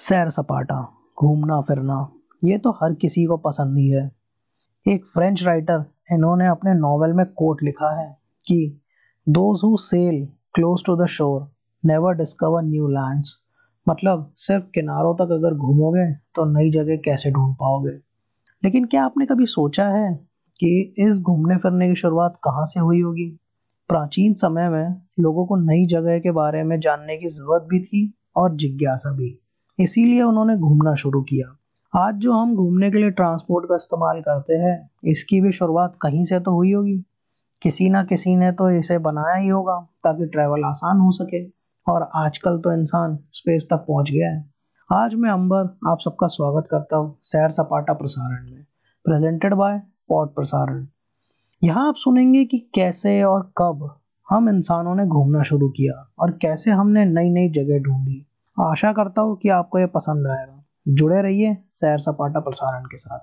सैर सपाटा, घूमना फिरना, ये तो हर किसी को पसंद ही है। एक फ्रेंच राइटर इन्होंने अपने नॉवेल में कोट लिखा है कि those who sail close to the shore never discover new lands मतलब सिर्फ़ किनारों तक अगर घूमोगे तो नई जगह कैसे ढूंढ पाओगे? लेकिन क्या आपने कभी सोचा है कि इस घूमने फिरने की शुरुआत कहाँ से हुई होगी? प्राचीन समय में लोगों को नई जगह के बारे में जानने की ज़रूरत भी थी और जिज्ञासा भी। इसीलिए उन्होंने घूमना शुरू किया। आज जो हम घूमने के लिए ट्रांसपोर्ट का इस्तेमाल करते हैं, इसकी भी शुरुआत कहीं से तो हुई होगी। किसी ना किसी ने तो इसे बनाया ही होगा, ताकि ट्रैवल आसान हो सके, और आजकल तो इंसान स्पेस तक पहुँच गया है। आज मैं अंबर आप सबका स्वागत करता हूँ सैर सपाटा प्रसारण में प्रेजेंटेड बाय पॉट प्रसारण यहाँ आप सुनेंगे कि कैसे और कब हम इंसानों ने घूमना शुरू किया, और कैसे हमने नई नई जगह ढूंढी। आशा करता हूँ कि आपको ये पसंद आएगा। जुड़े रहिए सैर सपाटा प्रसारण के साथ।